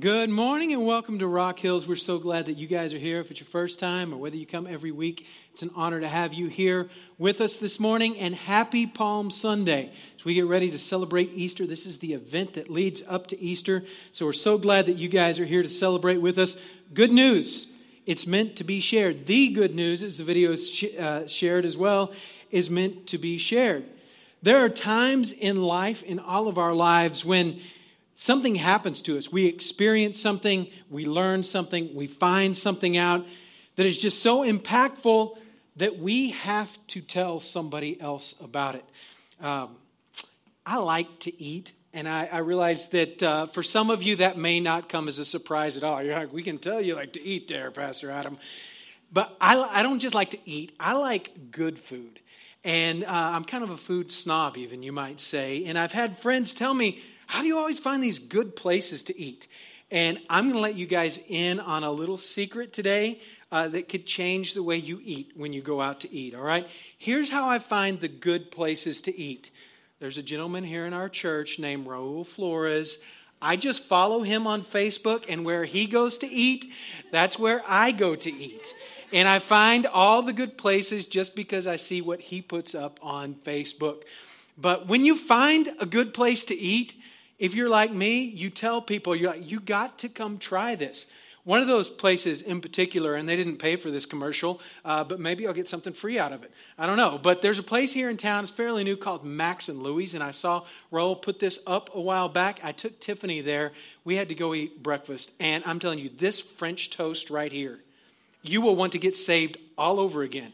Good morning and welcome to Rock Hills. We're so glad that you guys are here. If it's your first time or whether you come every week, it's an honor to have you here with us this morning. And happy Palm Sunday. As we get ready to celebrate Easter, this is the event that leads up to Easter. So we're so glad that you guys are here to celebrate with us. Good news. It's meant to be shared. The good news, as the video is sh- uh, shared as well, is meant to be shared. There are times in life, in all of our lives, when something happens to us. We experience something, we learn something, we find something out that is just so impactful that we have to tell somebody else about it. Um, I like to eat, and I, I realize that uh, for some of you that may not come as a surprise at all. You're like, we can tell you like to eat there, Pastor Adam. But I, I don't just like to eat, I like good food. And uh, I'm kind of a food snob, even, you might say. And I've had friends tell me, how do you always find these good places to eat? And I'm going to let you guys in on a little secret today uh, that could change the way you eat when you go out to eat, all right? Here's how I find the good places to eat. There's a gentleman here in our church named Raul Flores. I just follow him on Facebook, and where he goes to eat, that's where I go to eat. And I find all the good places just because I see what he puts up on Facebook. But when you find a good place to eat, if you're like me, you tell people, you're like, you got to come try this. One of those places in particular, and they didn't pay for this commercial, uh, but maybe I'll get something free out of it. I don't know. But there's a place here in town, it's fairly new, called Max and Louie's, and I saw Raul put this up a while back. I took Tiffany there. We had to go eat breakfast, and I'm telling you, this French toast right here, you will want to get saved all over again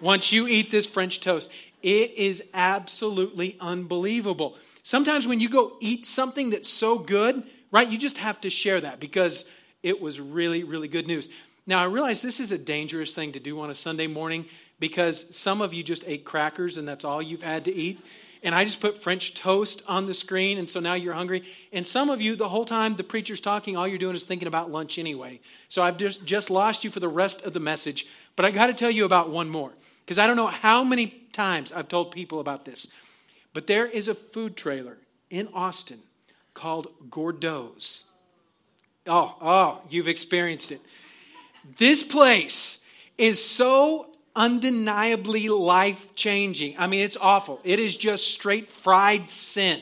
once you eat this French toast. It is absolutely unbelievable. Sometimes when you go eat something that's so good, right, you just have to share that because it was really, really good news. Now, I realize this is a dangerous thing to do on a Sunday morning because some of you just ate crackers and that's all you've had to eat. And I just put French toast on the screen, and so now you're hungry. And some of you, the whole time the preacher's talking, all you're doing is thinking about lunch anyway. So I've just, just lost you for the rest of the message. But I got to tell you about one more because I don't know how many times I've told people about this. But there is a food trailer in Austin called Gourdough's. Oh, oh, you've experienced it. This place is so undeniably life changing. I mean, it's awful. It is just straight fried sin.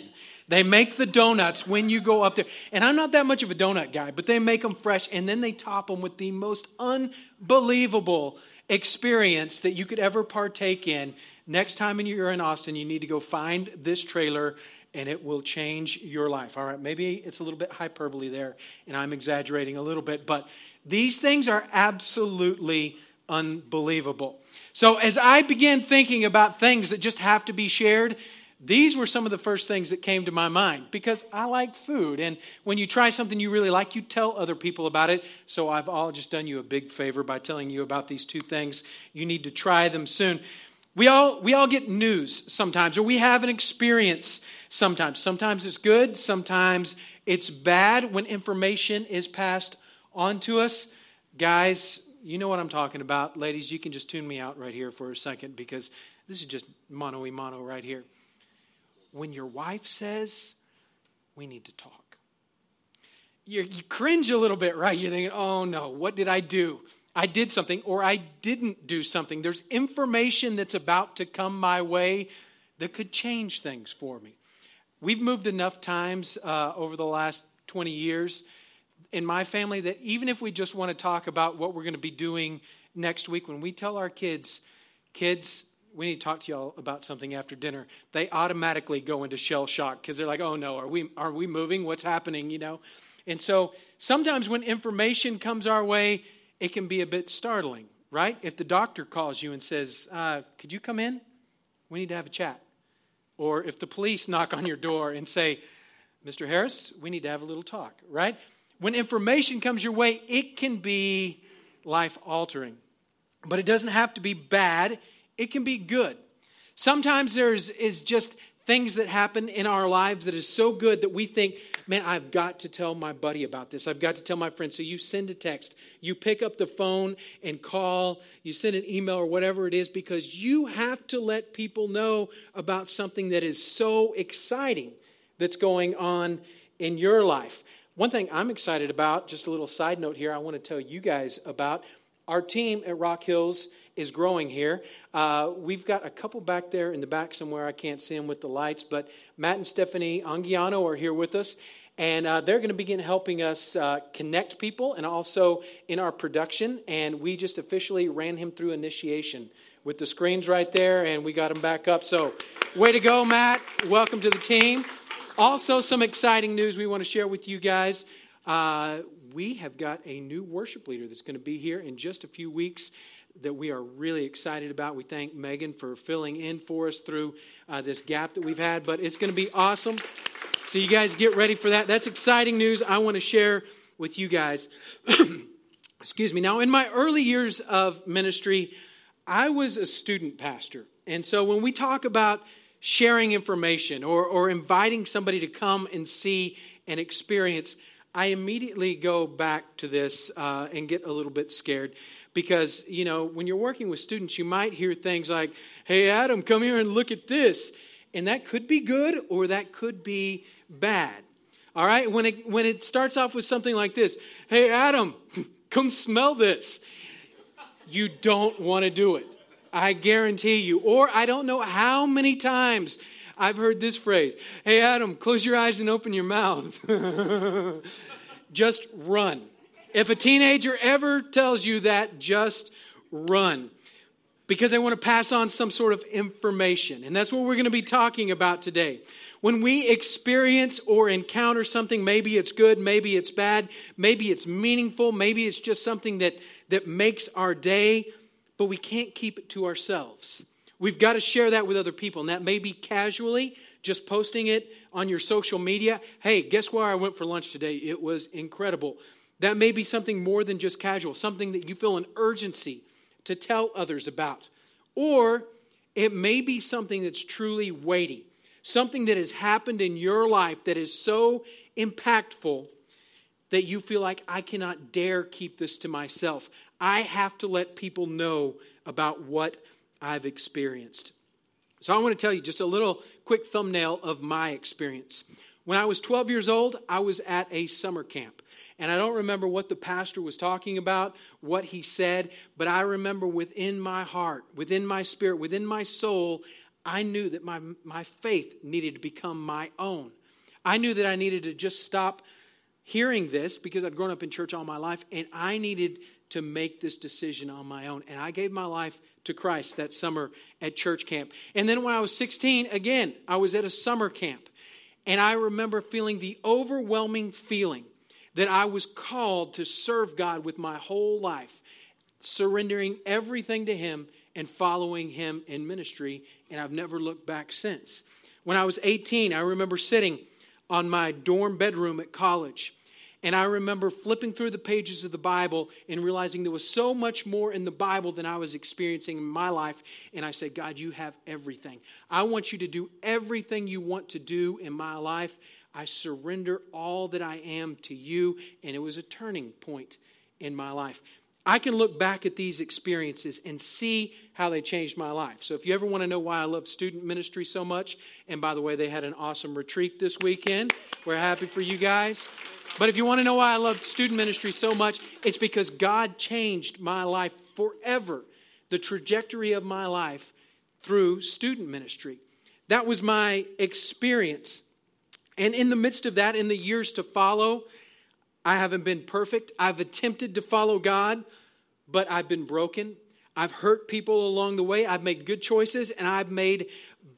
They make the donuts when you go up there. And I'm not that much of a donut guy, but they make them fresh and then they top them with the most unbelievable experience that you could ever partake in Next time you're in Austin, you need to go find this trailer and it will change your life. All right, maybe it's a little bit hyperbole there and I'm exaggerating a little bit, but these things are absolutely unbelievable. So as I began thinking about things that just have to be shared, these were some of the first things that came to my mind because I like food. And when you try something you really like, you tell other people about it. So I've all just done you a big favor by telling you about these two things. You need to try them soon. We all, we all get news sometimes, or we have an experience sometimes. Sometimes it's good, sometimes it's bad when information is passed on to us. Guys, you know what I'm talking about. Ladies, you can just tune me out right here for a second because this is just mono mono right here. When your wife says, we need to talk, you you cringe a little bit, right? You're thinking, oh no, what did I do? I did something or I didn't do something. There's information that's about to come my way that could change things for me. We've moved enough times uh, over the last 20 years in my family that even if we just want to talk about what we're going to be doing next week, when we tell our kids, kids, we need to talk to y'all about something after dinner, they automatically go into shell shock because they're like, oh no, are we, are we moving? What's happening? You know? And so sometimes when information comes our way, it can be a bit startling, right? If the doctor calls you and says, uh, Could you come in? We need to have a chat. Or if the police knock on your door and say, Mr. Harris, we need to have a little talk, right? When information comes your way, it can be life altering. But it doesn't have to be bad, it can be good. Sometimes there's is just things that happen in our lives that is so good that we think, man, I've got to tell my buddy about this. I've got to tell my friend. So you send a text, you pick up the phone and call, you send an email or whatever it is because you have to let people know about something that is so exciting that's going on in your life. One thing I'm excited about, just a little side note here, I want to tell you guys about. Our team at Rock Hills is growing here. Uh, we've got a couple back there in the back somewhere. I can't see them with the lights, but Matt and Stephanie Angiano are here with us. And uh, they're going to begin helping us uh, connect people and also in our production. And we just officially ran him through initiation with the screens right there, and we got him back up. So, way to go, Matt. Welcome to the team. Also, some exciting news we want to share with you guys. Uh, we have got a new worship leader that's going to be here in just a few weeks that we are really excited about. We thank Megan for filling in for us through uh, this gap that we've had, but it's going to be awesome. So, you guys get ready for that. That's exciting news I want to share with you guys. Excuse me. Now, in my early years of ministry, I was a student pastor. And so, when we talk about sharing information or, or inviting somebody to come and see and experience, I immediately go back to this uh, and get a little bit scared because you know when you're working with students you might hear things like hey adam come here and look at this. And that could be good or that could be bad. All right? When it when it starts off with something like this hey adam come smell this. You don't want to do it. I guarantee you. Or i don't know how many times i've heard this phrase hey adam close your eyes and open your mouth. Just run if a teenager ever tells you that, just run. Because they want to pass on some sort of information. And that's what we're going to be talking about today. When we experience or encounter something, maybe it's good, maybe it's bad, maybe it's meaningful, maybe it's just something that, that makes our day, but we can't keep it to ourselves. We've got to share that with other people, and that may be casually, just posting it on your social media. Hey, guess where I went for lunch today? It was incredible. That may be something more than just casual, something that you feel an urgency to tell others about. Or it may be something that's truly weighty, something that has happened in your life that is so impactful that you feel like, I cannot dare keep this to myself. I have to let people know about what I've experienced. So I want to tell you just a little quick thumbnail of my experience. When I was 12 years old, I was at a summer camp. And I don't remember what the pastor was talking about, what he said, but I remember within my heart, within my spirit, within my soul, I knew that my, my faith needed to become my own. I knew that I needed to just stop hearing this because I'd grown up in church all my life, and I needed to make this decision on my own. And I gave my life to Christ that summer at church camp. And then when I was 16, again, I was at a summer camp. And I remember feeling the overwhelming feeling that I was called to serve God with my whole life, surrendering everything to Him and following Him in ministry, and I've never looked back since. When I was 18, I remember sitting on my dorm bedroom at college. And I remember flipping through the pages of the Bible and realizing there was so much more in the Bible than I was experiencing in my life. And I said, God, you have everything. I want you to do everything you want to do in my life. I surrender all that I am to you. And it was a turning point in my life. I can look back at these experiences and see how they changed my life. So, if you ever want to know why I love student ministry so much, and by the way, they had an awesome retreat this weekend. We're happy for you guys. But if you want to know why I love student ministry so much, it's because God changed my life forever, the trajectory of my life through student ministry. That was my experience and in the midst of that, in the years to follow, I haven't been perfect. I've attempted to follow God, but I've been broken. I've hurt people along the way. I've made good choices and I've made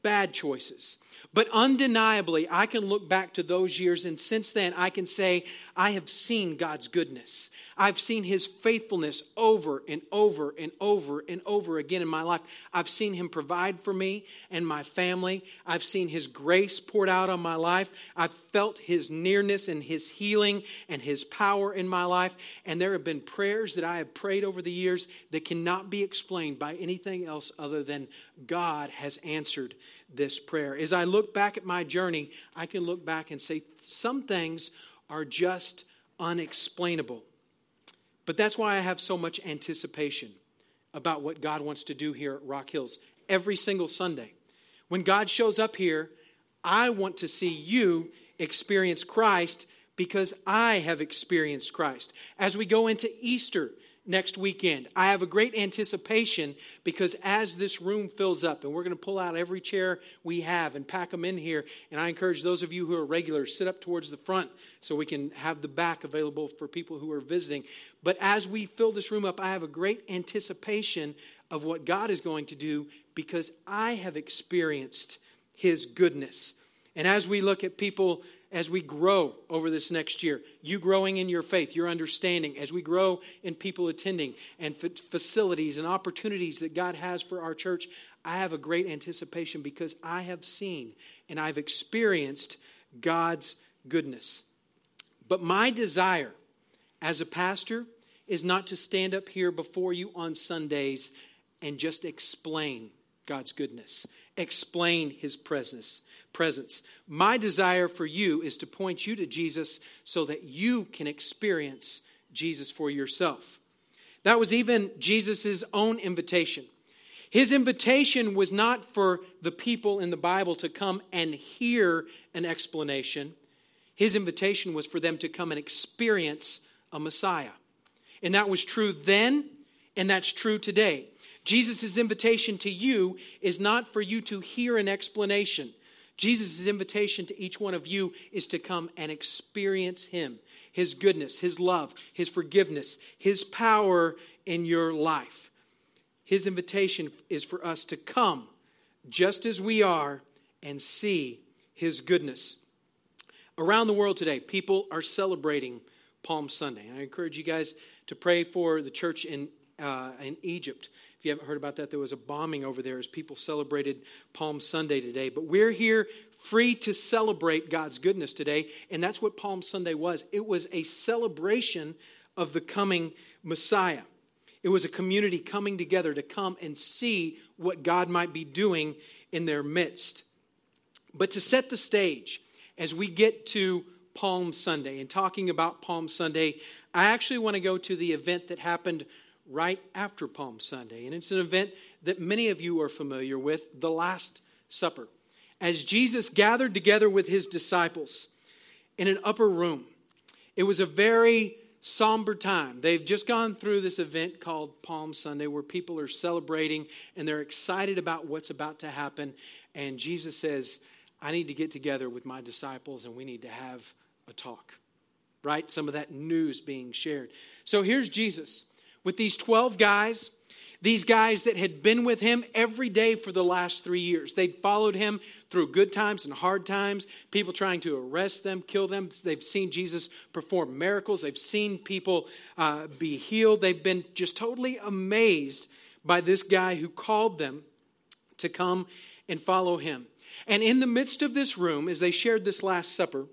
bad choices. But undeniably, I can look back to those years, and since then, I can say, I have seen God's goodness. I've seen His faithfulness over and over and over and over again in my life. I've seen Him provide for me and my family. I've seen His grace poured out on my life. I've felt His nearness and His healing and His power in my life. And there have been prayers that I have prayed over the years that cannot be explained by anything else other than God has answered this prayer. As I look back at my journey, I can look back and say some things are just unexplainable. But that's why I have so much anticipation about what God wants to do here at Rock Hills every single Sunday. When God shows up here, I want to see you experience Christ because I have experienced Christ. As we go into Easter, next weekend. I have a great anticipation because as this room fills up, and we're going to pull out every chair we have and pack them in here, and I encourage those of you who are regulars, sit up towards the front so we can have the back available for people who are visiting. But as we fill this room up, I have a great anticipation of what God is going to do because I have experienced His goodness. And as we look at people as we grow over this next year, you growing in your faith, your understanding, as we grow in people attending and facilities and opportunities that God has for our church, I have a great anticipation because I have seen and I've experienced God's goodness. But my desire as a pastor is not to stand up here before you on Sundays and just explain God's goodness, explain his presence presence. My desire for you is to point you to Jesus so that you can experience Jesus for yourself. That was even Jesus' own invitation. His invitation was not for the people in the Bible to come and hear an explanation. His invitation was for them to come and experience a Messiah. And that was true then, and that's true today. Jesus' invitation to you is not for you to hear an explanation. Jesus' invitation to each one of you is to come and experience Him, His goodness, His love, His forgiveness, His power in your life. His invitation is for us to come just as we are and see His goodness. Around the world today, people are celebrating Palm Sunday. I encourage you guys to pray for the church in, uh, in Egypt you haven't heard about that, there was a bombing over there as people celebrated Palm Sunday today. But we're here free to celebrate God's goodness today, and that's what Palm Sunday was. It was a celebration of the coming Messiah. It was a community coming together to come and see what God might be doing in their midst. But to set the stage, as we get to Palm Sunday and talking about Palm Sunday, I actually want to go to the event that happened right after Palm Sunday. And it's an event that many of you are familiar with the Last Supper. As Jesus gathered together with his disciples in an upper room, it was a very somber time. They've just gone through this event called Palm Sunday where people are celebrating and they're excited about what's about to happen. And Jesus says, I need to get together with my disciples and we need to have a talk, right? Some of that news being shared. So here's Jesus with these 12 guys, these guys that had been with him every day for the last three years. They'd followed him through good times and hard times, people trying to arrest them, kill them. They've seen Jesus perform miracles, they've seen people uh, be healed. They've been just totally amazed by this guy who called them to come and follow him. And in the midst of this room, as they shared this Last Supper,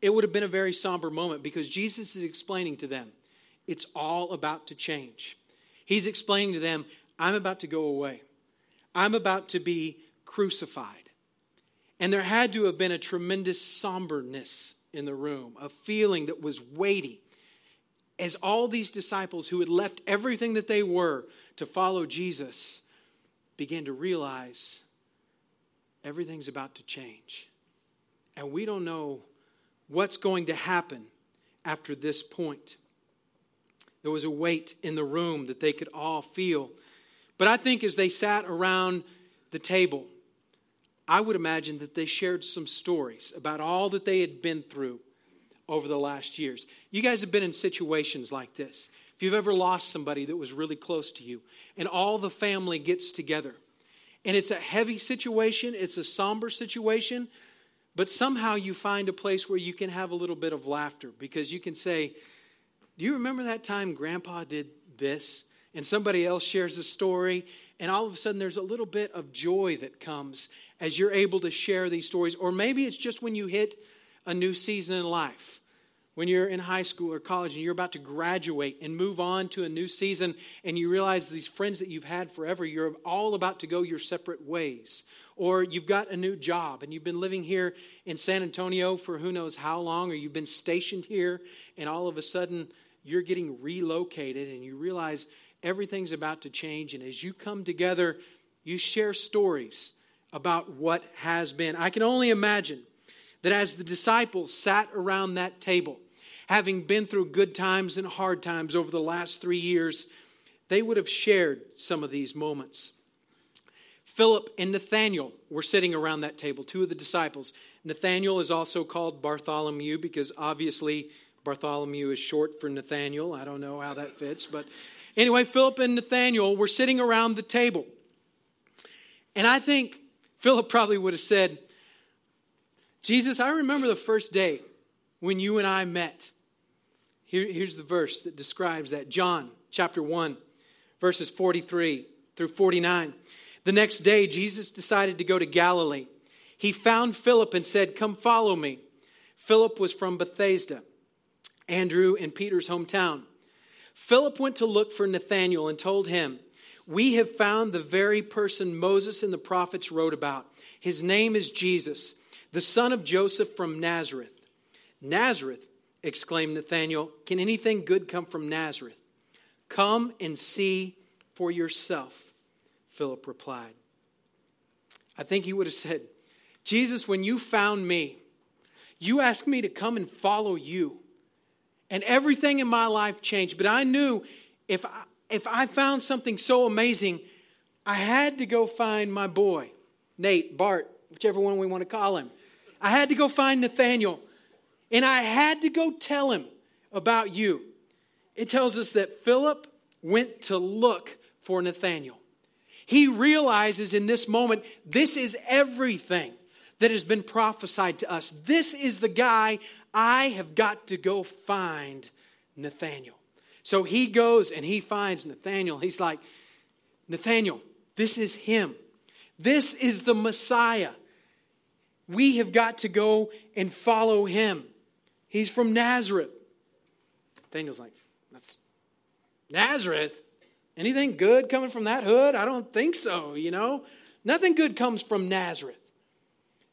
it would have been a very somber moment because Jesus is explaining to them it's all about to change. He's explaining to them, I'm about to go away. I'm about to be crucified. And there had to have been a tremendous somberness in the room, a feeling that was weighty. As all these disciples who had left everything that they were to follow Jesus began to realize everything's about to change. And we don't know what's going to happen after this point. There was a weight in the room that they could all feel. But I think as they sat around the table, I would imagine that they shared some stories about all that they had been through over the last years. You guys have been in situations like this. If you've ever lost somebody that was really close to you, and all the family gets together, and it's a heavy situation, it's a somber situation, but somehow you find a place where you can have a little bit of laughter because you can say, do you remember that time grandpa did this? And somebody else shares a story, and all of a sudden there's a little bit of joy that comes as you're able to share these stories. Or maybe it's just when you hit a new season in life, when you're in high school or college and you're about to graduate and move on to a new season, and you realize these friends that you've had forever, you're all about to go your separate ways. Or you've got a new job and you've been living here in San Antonio for who knows how long, or you've been stationed here, and all of a sudden, you're getting relocated and you realize everything's about to change. And as you come together, you share stories about what has been. I can only imagine that as the disciples sat around that table, having been through good times and hard times over the last three years, they would have shared some of these moments. Philip and Nathaniel were sitting around that table, two of the disciples. Nathaniel is also called Bartholomew because obviously Bartholomew is short for Nathaniel. I don't know how that fits, but anyway, Philip and Nathaniel were sitting around the table. And I think Philip probably would have said, Jesus, I remember the first day when you and I met. Here, here's the verse that describes that John chapter 1, verses 43 through 49. The next day, Jesus decided to go to Galilee. He found Philip and said, Come follow me. Philip was from Bethsaida, Andrew and Peter's hometown. Philip went to look for Nathanael and told him, We have found the very person Moses and the prophets wrote about. His name is Jesus, the son of Joseph from Nazareth. Nazareth, exclaimed Nathanael, can anything good come from Nazareth? Come and see for yourself, Philip replied. I think he would have said, Jesus, when you found me, you asked me to come and follow you. And everything in my life changed. But I knew if I, if I found something so amazing, I had to go find my boy, Nate, Bart, whichever one we want to call him. I had to go find Nathaniel. And I had to go tell him about you. It tells us that Philip went to look for Nathaniel. He realizes in this moment, this is everything that has been prophesied to us. This is the guy I have got to go find Nathanael. So he goes and he finds Nathanael. He's like, Nathanael, this is him. This is the Messiah. We have got to go and follow him. He's from Nazareth. Nathanael's like, that's Nazareth? Anything good coming from that hood? I don't think so, you know? Nothing good comes from Nazareth.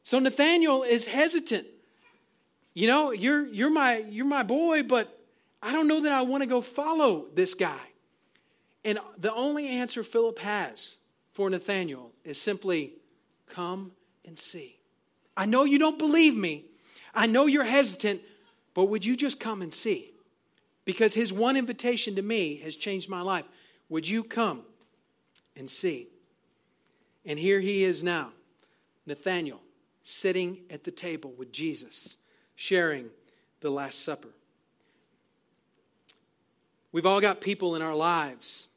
So Nathanael is hesitant. You know, you're, you're, my, you're my boy, but I don't know that I want to go follow this guy. And the only answer Philip has for Nathanael is simply, come and see. I know you don't believe me. I know you're hesitant, but would you just come and see? Because his one invitation to me has changed my life. Would you come and see? And here he is now, Nathanael, sitting at the table with Jesus, sharing the Last Supper. We've all got people in our lives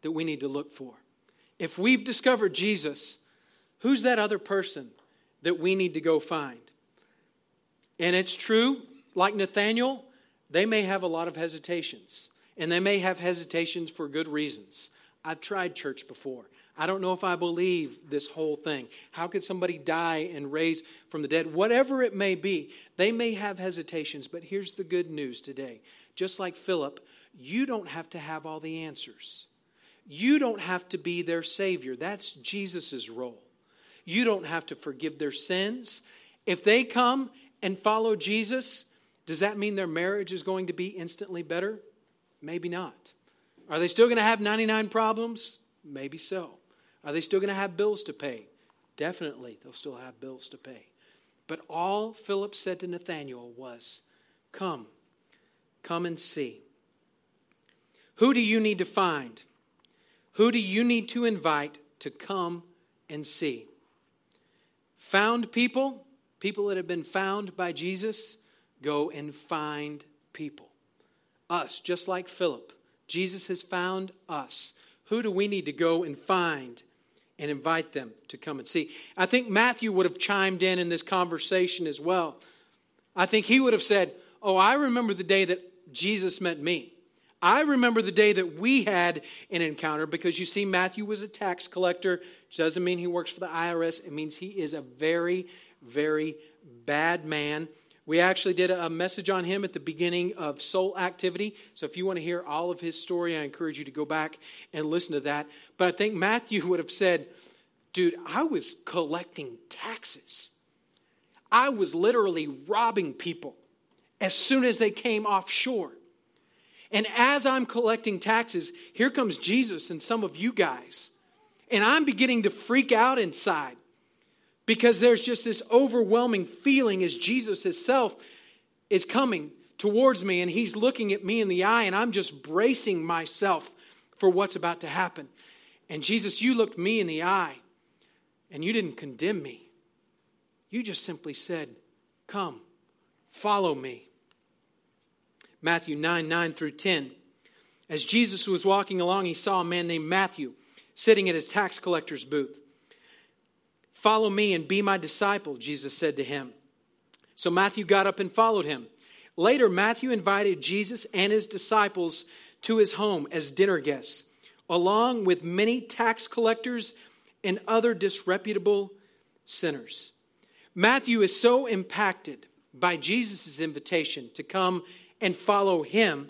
that we need to look for. If we've discovered Jesus, who's that other person that we need to go find? And it's true, like Nathaniel, they may have a lot of hesitations, and they may have hesitations for good reasons. I've tried church before. I don't know if I believe this whole thing. How could somebody die and raise from the dead? Whatever it may be, they may have hesitations, but here's the good news today. Just like Philip, you don't have to have all the answers. You don't have to be their Savior. That's Jesus' role. You don't have to forgive their sins. If they come and follow Jesus, does that mean their marriage is going to be instantly better? Maybe not. Are they still going to have 99 problems? Maybe so. Are they still going to have bills to pay? Definitely, they'll still have bills to pay. But all Philip said to Nathanael was, Come, come and see. Who do you need to find? Who do you need to invite to come and see? Found people people that have been found by Jesus, go and find people. Us, just like Philip. Jesus has found us. Who do we need to go and find and invite them to come and see? I think Matthew would have chimed in in this conversation as well. I think he would have said, Oh, I remember the day that Jesus met me. I remember the day that we had an encounter because you see, Matthew was a tax collector. Doesn't mean he works for the IRS, it means he is a very, very bad man. We actually did a message on him at the beginning of Soul Activity. So if you want to hear all of his story, I encourage you to go back and listen to that. But I think Matthew would have said, Dude, I was collecting taxes. I was literally robbing people as soon as they came offshore. And as I'm collecting taxes, here comes Jesus and some of you guys. And I'm beginning to freak out inside because there's just this overwhelming feeling as Jesus himself is coming towards me and he's looking at me in the eye and I'm just bracing myself for what's about to happen. And Jesus, you looked me in the eye and you didn't condemn me. You just simply said, Come, follow me. Matthew 9 9 through 10. As Jesus was walking along, he saw a man named Matthew sitting at his tax collector's booth. Follow me and be my disciple, Jesus said to him. So Matthew got up and followed him. Later, Matthew invited Jesus and his disciples to his home as dinner guests, along with many tax collectors and other disreputable sinners. Matthew is so impacted by Jesus' invitation to come and follow him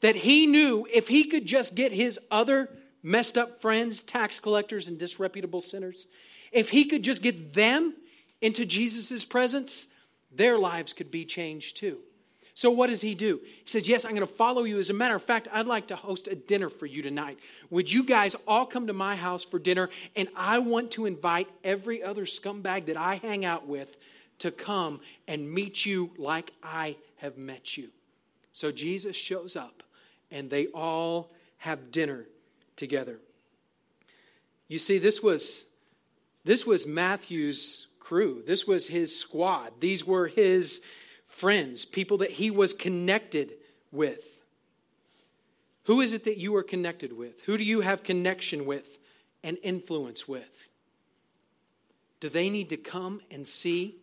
that he knew if he could just get his other messed up friends, tax collectors, and disreputable sinners, if he could just get them into Jesus' presence, their lives could be changed too. So, what does he do? He says, Yes, I'm going to follow you. As a matter of fact, I'd like to host a dinner for you tonight. Would you guys all come to my house for dinner? And I want to invite every other scumbag that I hang out with to come and meet you like I have met you. So, Jesus shows up, and they all have dinner together. You see, this was, this was Matthew's crew, this was his squad, these were his friends, people that he was connected with. Who is it that you are connected with? Who do you have connection with and influence with? Do they need to come and see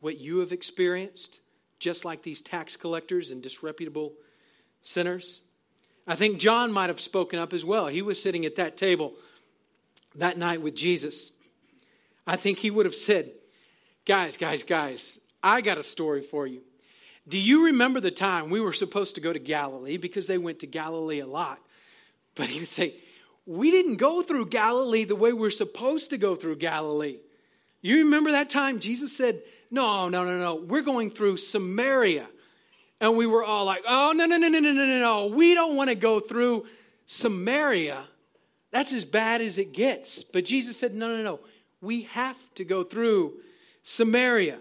what you have experienced, just like these tax collectors and disreputable sinners? I think John might have spoken up as well. He was sitting at that table that night with Jesus. I think he would have said, Guys, guys, guys, I got a story for you. Do you remember the time we were supposed to go to Galilee because they went to Galilee a lot? But he would say, We didn't go through Galilee the way we're supposed to go through Galilee. You remember that time Jesus said, No, no, no, no, we're going through Samaria. And we were all like, Oh, no, no, no, no, no, no, no. We don't want to go through Samaria. That's as bad as it gets. But Jesus said, No, no, no. We have to go through Samaria.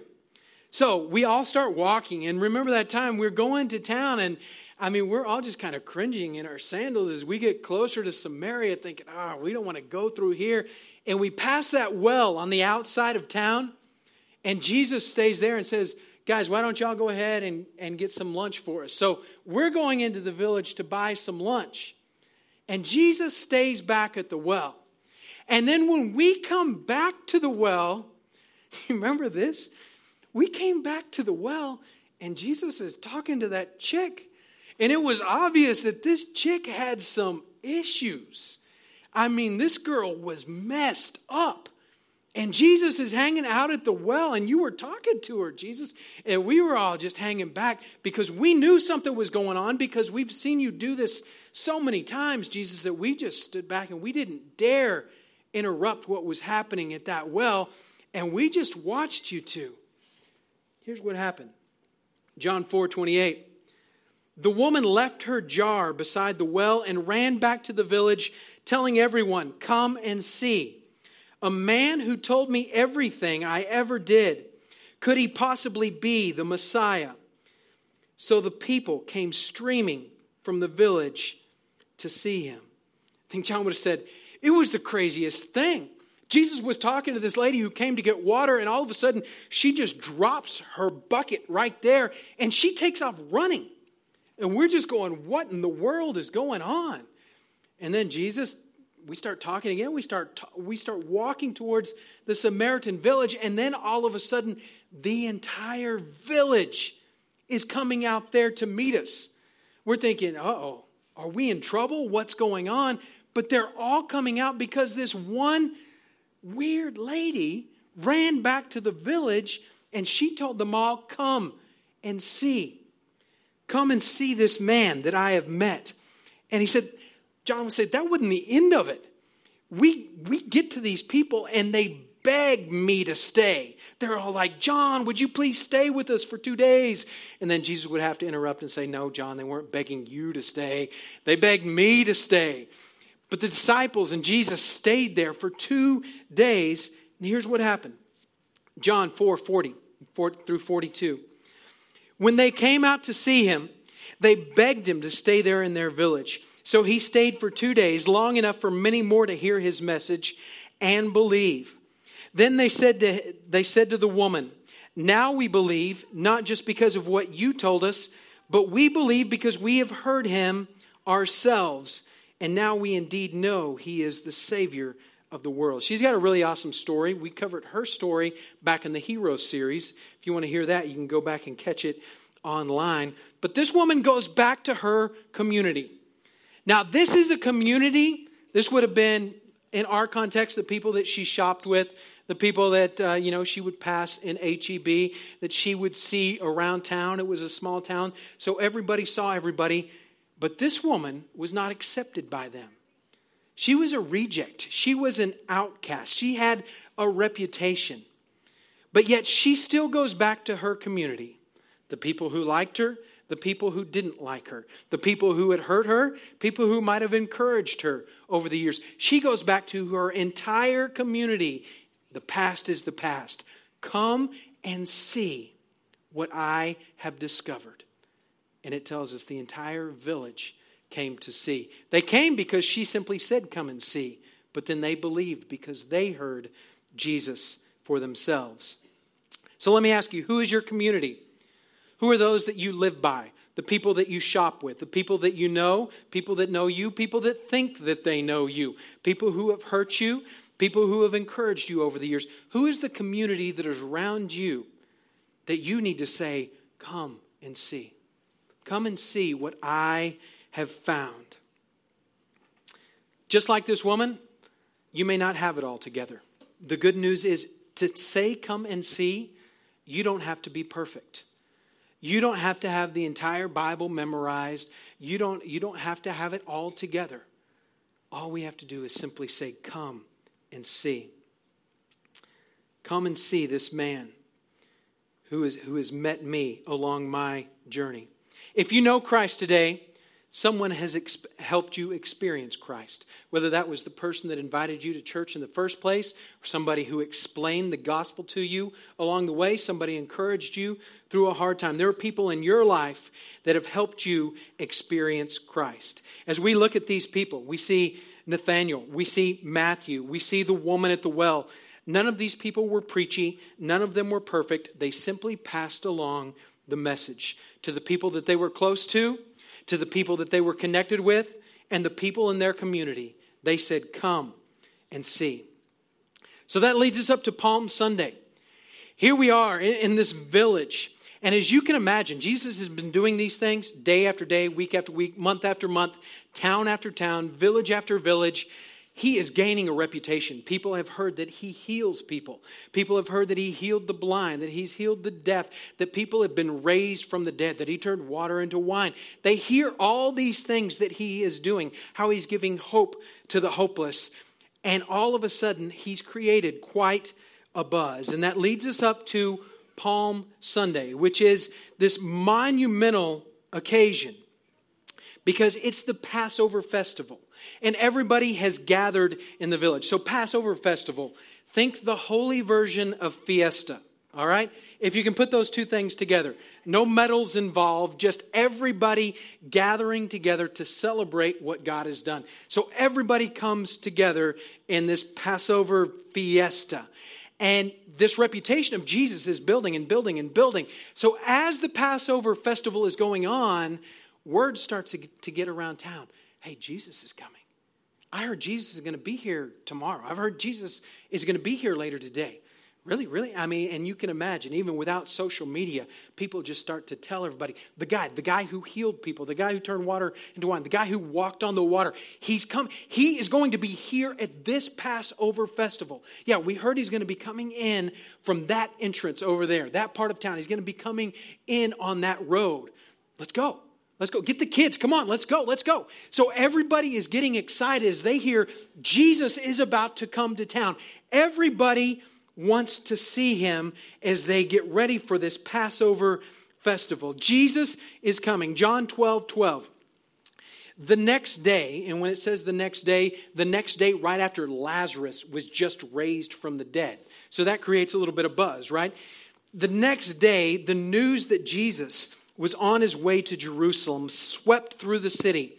So we all start walking. And remember that time we're going to town, and I mean, we're all just kind of cringing in our sandals as we get closer to Samaria, thinking, oh, we don't want to go through here. And we pass that well on the outside of town, and Jesus stays there and says, Guys, why don't y'all go ahead and, and get some lunch for us? So we're going into the village to buy some lunch. And Jesus stays back at the well. And then when we come back to the well, remember this? we came back to the well and Jesus is talking to that chick. And it was obvious that this chick had some issues. I mean, this girl was messed up. And Jesus is hanging out at the well, and you were talking to her, Jesus. And we were all just hanging back because we knew something was going on because we've seen you do this so many times, Jesus, that we just stood back and we didn't dare interrupt what was happening at that well. And we just watched you two. Here's what happened John 4 28. The woman left her jar beside the well and ran back to the village, telling everyone, Come and see. A man who told me everything I ever did. Could he possibly be the Messiah? So the people came streaming from the village to see him. I think John would have said, It was the craziest thing. Jesus was talking to this lady who came to get water, and all of a sudden, she just drops her bucket right there and she takes off running. And we're just going, What in the world is going on? And then Jesus, we start talking again. We start, we start walking towards the Samaritan village, and then all of a sudden, the entire village is coming out there to meet us. We're thinking, uh oh, are we in trouble? What's going on? But they're all coming out because this one weird lady ran back to the village and she told them all, Come and see. Come and see this man that I have met. And he said, John would say, That wasn't the end of it. We, we get to these people and they beg me to stay. They're all like, John, would you please stay with us for two days? And then Jesus would have to interrupt and say, No, John, they weren't begging you to stay. They begged me to stay. But the disciples and Jesus stayed there for two days. And here's what happened John 4 40 through 42. When they came out to see him, they begged him to stay there in their village. So he stayed for two days, long enough for many more to hear his message and believe. Then they said to, they said to the woman, Now we believe, not just because of what you told us, but we believe because we have heard him ourselves. And now we indeed know he is the Savior of the world. She's got a really awesome story. We covered her story back in the Hero series. If you want to hear that, you can go back and catch it online. But this woman goes back to her community. Now, this is a community, this would have been, in our context, the people that she shopped with, the people that, uh, you know, she would pass in HEB, that she would see around town. It was a small town, so everybody saw everybody. But this woman was not accepted by them. She was a reject. She was an outcast. She had a reputation. But yet she still goes back to her community the people who liked her, the people who didn't like her, the people who had hurt her, people who might have encouraged her over the years. She goes back to her entire community. The past is the past. Come and see what I have discovered. And it tells us the entire village came to see. They came because she simply said, Come and see. But then they believed because they heard Jesus for themselves. So let me ask you who is your community? Who are those that you live by? The people that you shop with, the people that you know, people that know you, people that think that they know you, people who have hurt you, people who have encouraged you over the years. Who is the community that is around you that you need to say, Come and see? Come and see what I have found. Just like this woman, you may not have it all together. The good news is to say, come and see, you don't have to be perfect. You don't have to have the entire Bible memorized. You don't, you don't have to have it all together. All we have to do is simply say, Come and see. Come and see this man who, is, who has met me along my journey. If you know Christ today, someone has helped you experience Christ. Whether that was the person that invited you to church in the first place, or somebody who explained the gospel to you along the way, somebody encouraged you through a hard time. There are people in your life that have helped you experience Christ. As we look at these people, we see Nathaniel, we see Matthew, we see the woman at the well. None of these people were preachy, none of them were perfect. They simply passed along the message to the people that they were close to to the people that they were connected with and the people in their community. They said, Come and see. So that leads us up to Palm Sunday. Here we are in, this village. And as you can imagine, Jesus has been doing these things day after day, week after week, month after month, town after town, village after village he is gaining a reputation. People have heard that he heals people. People have heard that he healed the blind, that he's healed the deaf, that people have been raised from the dead, that he turned water into wine. They hear all these things that he is doing, how he's giving hope to the hopeless. And all of a sudden, he's created quite a buzz. And that leads us up to Palm Sunday, which is this monumental occasion because it's the Passover festival and everybody has gathered in the village. So, Passover festival, think the holy version of fiesta, all right? If you can put those two things together, no medals involved, just everybody gathering together to celebrate what God has done. So, everybody comes together in this Passover fiesta. And this reputation of Jesus is building and building and building. So, as the Passover festival is going on, word starts to get around town hey, Jesus is coming. I heard Jesus is going to be here tomorrow. I've heard Jesus is going to be here later today. Really, really? I mean, and you can imagine, even without social media, people just start to tell everybody the guy, the guy who healed people, the guy who turned water into wine, the guy who walked on the water, he's come, he is going to be here at this Passover festival. Yeah, we heard he's going to be coming in from that entrance over there, that part of town. He's going to be coming in on that road. Let's go. Let's go. Get the kids. Come on, let's go. Let's go. So everybody is getting excited as they hear Jesus is about to come to town. Everybody wants to see him as they get ready for this Passover festival. Jesus is coming. John 12 12. The next day, and when it says the next day, the next day right after Lazarus was just raised from the dead. So that creates a little bit of buzz, right? The next day, the news that Jesus was on his way to Jerusalem swept through the city.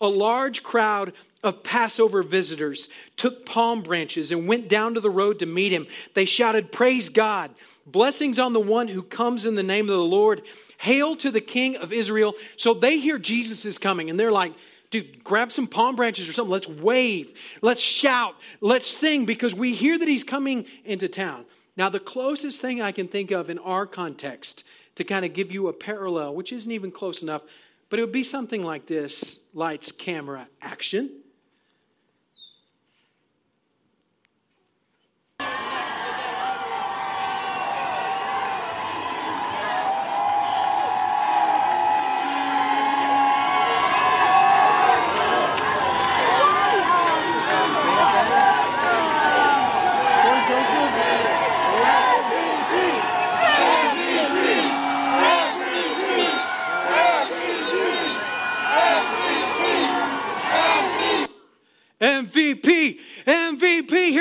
A large crowd of Passover visitors took palm branches and went down to the road to meet him. They shouted, Praise God! Blessings on the one who comes in the name of the Lord. Hail to the King of Israel. So they hear Jesus is coming and they're like, dude, grab some palm branches or something. Let's wave. Let's shout. Let's sing because we hear that he's coming into town. Now, the closest thing I can think of in our context to kind of give you a parallel, which isn't even close enough, but it would be something like this lights, camera, action.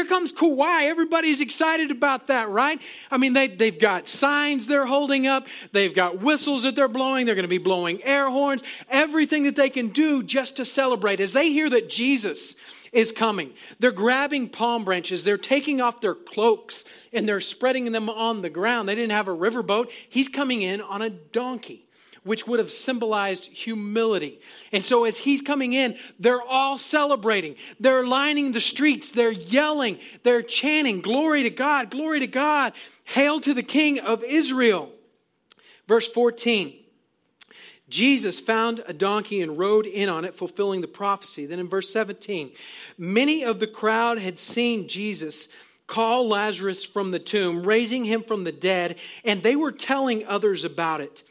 Comes Kawhi. Everybody's excited about that, right? I mean, they, they've got signs they're holding up, they've got whistles that they're blowing, they're going to be blowing air horns, everything that they can do just to celebrate. As they hear that Jesus is coming, they're grabbing palm branches, they're taking off their cloaks, and they're spreading them on the ground. They didn't have a riverboat, he's coming in on a donkey which would have symbolized humility. And so as he's coming in, they're all celebrating. They're lining the streets. They're yelling. They're chanting, Glory to God, glory to God. Hail to the King of Israel. Verse 14. Jesus found a donkey and rode in on it, fulfilling the prophecy. Then in verse 17, many of the crowd had seen Jesus call Lazarus from the tomb, raising him from the dead, and they were telling others about it.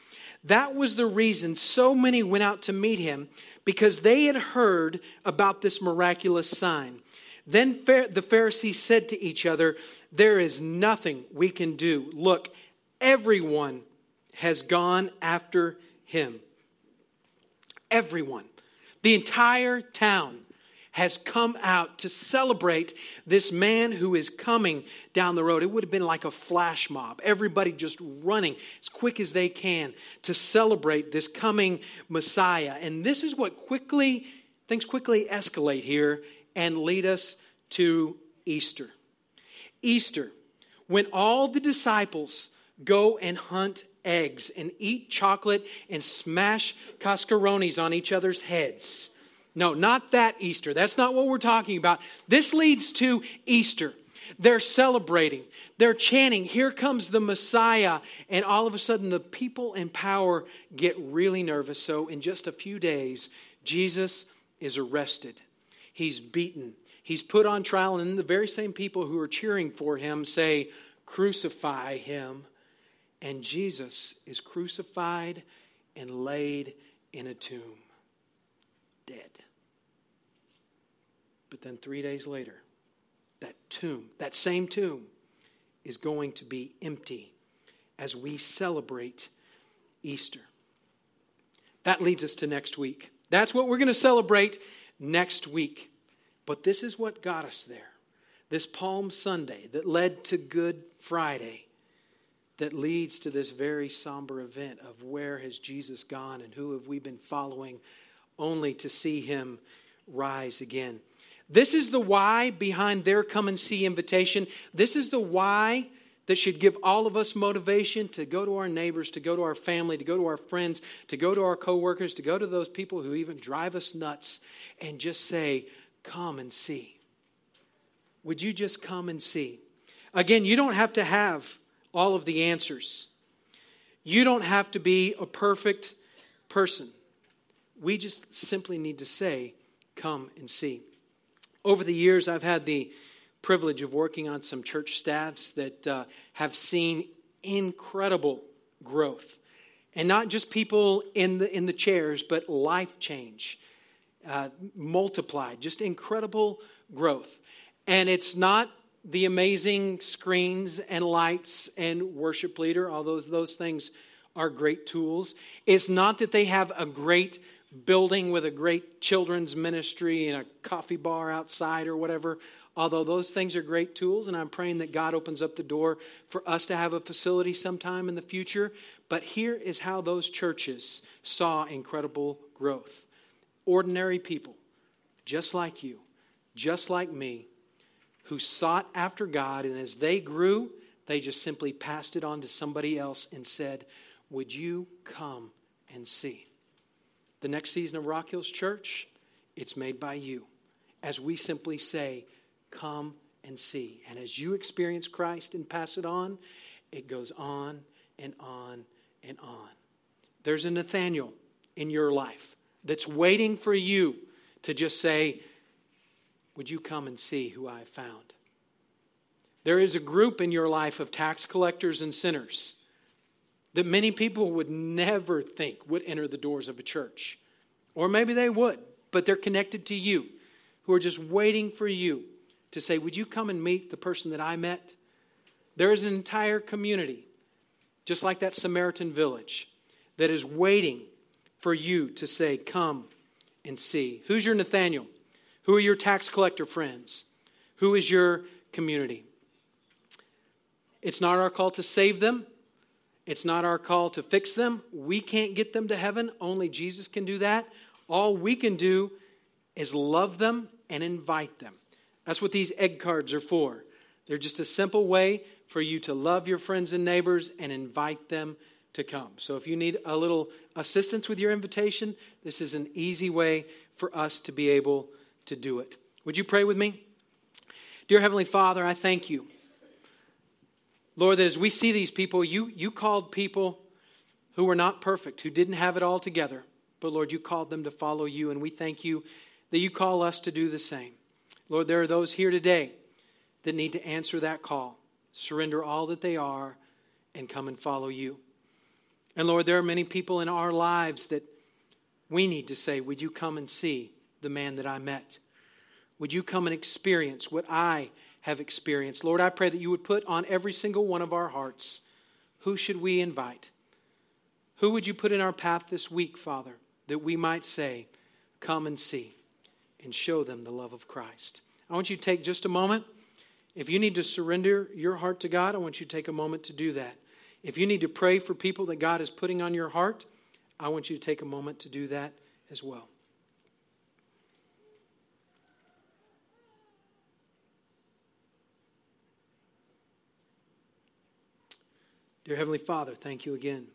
That was the reason so many went out to meet him because they had heard about this miraculous sign. Then the Pharisees said to each other, There is nothing we can do. Look, everyone has gone after him. Everyone. The entire town has come out to celebrate this man who is coming down the road. It would have been like a flash mob, everybody just running as quick as they can to celebrate this coming Messiah. And this is what quickly, things quickly escalate here and lead us to Easter. Easter, when all the disciples go and hunt eggs and eat chocolate and smash cascarones on each other's heads no, not that Easter. That's not what we're talking about. This leads to Easter. They're celebrating, they're chanting, Here comes the Messiah. And all of a sudden, the people in power get really nervous. So, in just a few days, Jesus is arrested, he's beaten, he's put on trial. And the very same people who are cheering for him say, Crucify him. And Jesus is crucified and laid in a tomb, dead. But then three days later, that tomb, that same tomb, is going to be empty as we celebrate Easter. That leads us to next week. That's what we're going to celebrate next week. But this is what got us there. This Palm Sunday that led to Good Friday, that leads to this very somber event of where has Jesus gone and who have we been following only to see him rise again. This is the why behind their come and see invitation. This is the why that should give all of us motivation to go to our neighbors, to go to our family, to go to our friends, to go to our coworkers, to go to those people who even drive us nuts and just say, Come and see. Would you just come and see? Again, you don't have to have all of the answers. You don't have to be a perfect person. We just simply need to say, Come and see. Over the years, I've had the privilege of working on some church staffs that uh, have seen incredible growth. And not just people in the, in the chairs, but life change, uh, multiplied, just incredible growth. And it's not the amazing screens and lights and worship leader, although those things are great tools. It's not that they have a great building with a great children's ministry and a coffee bar outside or whatever, Although those things are great tools, and I'm praying that God opens up the door for us to have a facility sometime in the future. But here is how those churches saw incredible growth ordinary people, just like you, just like me, who sought after God, and as they grew, they just simply passed it on to somebody else and said, Would you come and see? The next season of Rock Hills Church, it's made by you. As we simply say, Come and see. And as you experience Christ and pass it on, it goes on and on and on. There's a Nathaniel in your life that's waiting for you to just say, Would you come and see who I have found? There is a group in your life of tax collectors and sinners that many people would never think would enter the doors of a church. Or maybe they would, but they're connected to you, who are just waiting for you to say, Would you come and meet the person that I met? There is an entire community, just like that Samaritan village, that is waiting for you to say, Come and see. Who's your Nathaniel? Who are your tax collector friends? Who is your community? It's not our call to save them. It's not our call to fix them. We can't get them to heaven. Only Jesus can do that. All we can do is love them and invite them. That's what these egg cards are for. They're just a simple way for you to love your friends and neighbors and invite them to come. So if you need a little assistance with your invitation, this is an easy way for us to be able to do it. Would you pray with me? Dear Heavenly Father, I thank you Lord, that as we see these people, you, you called people who were not perfect, who didn't have it all together. But Lord, you called them to follow you, and we thank you that you call us to do the same. Lord, there are those here today that need to answer that call, surrender all that they are, and come and follow you. And Lord, there are many people in our lives that we need to say, Would you come and see the man that I met? Would you come and experience what I have experienced. Lord, I pray that you would put on every single one of our hearts who should we invite? Who would you put in our path this week, Father, that we might say, Come and see, and show them the love of Christ? I want you to take just a moment. If you need to surrender your heart to God, I want you to take a moment to do that. If you need to pray for people that God is putting on your heart, I want you to take a moment to do that as well. Dear Heavenly Father, thank you again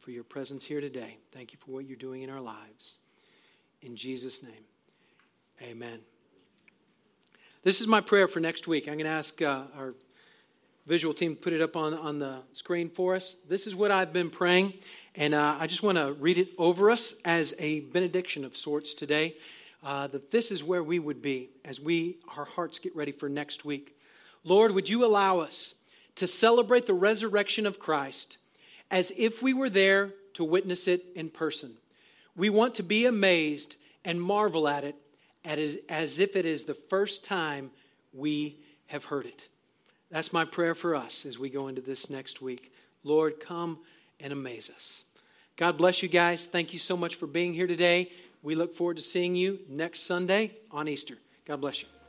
for your presence here today. Thank you for what you're doing in our lives. In Jesus' name, amen. This is my prayer for next week. I'm going to ask uh, our visual team to put it up on, on the screen for us. This is what I've been praying, and uh, I just want to read it over us as a benediction of sorts today. Uh, that this is where we would be as we our hearts get ready for next week. Lord, would you allow us to celebrate the resurrection of Christ as if we were there to witness it in person. We want to be amazed and marvel at it as, if it is the first time we have heard it. That's my prayer for us as we go into this next week. Lord, come and amaze us. God bless you guys. Thank you so much for being here today. We look forward to seeing you next Sunday on Easter. God bless you.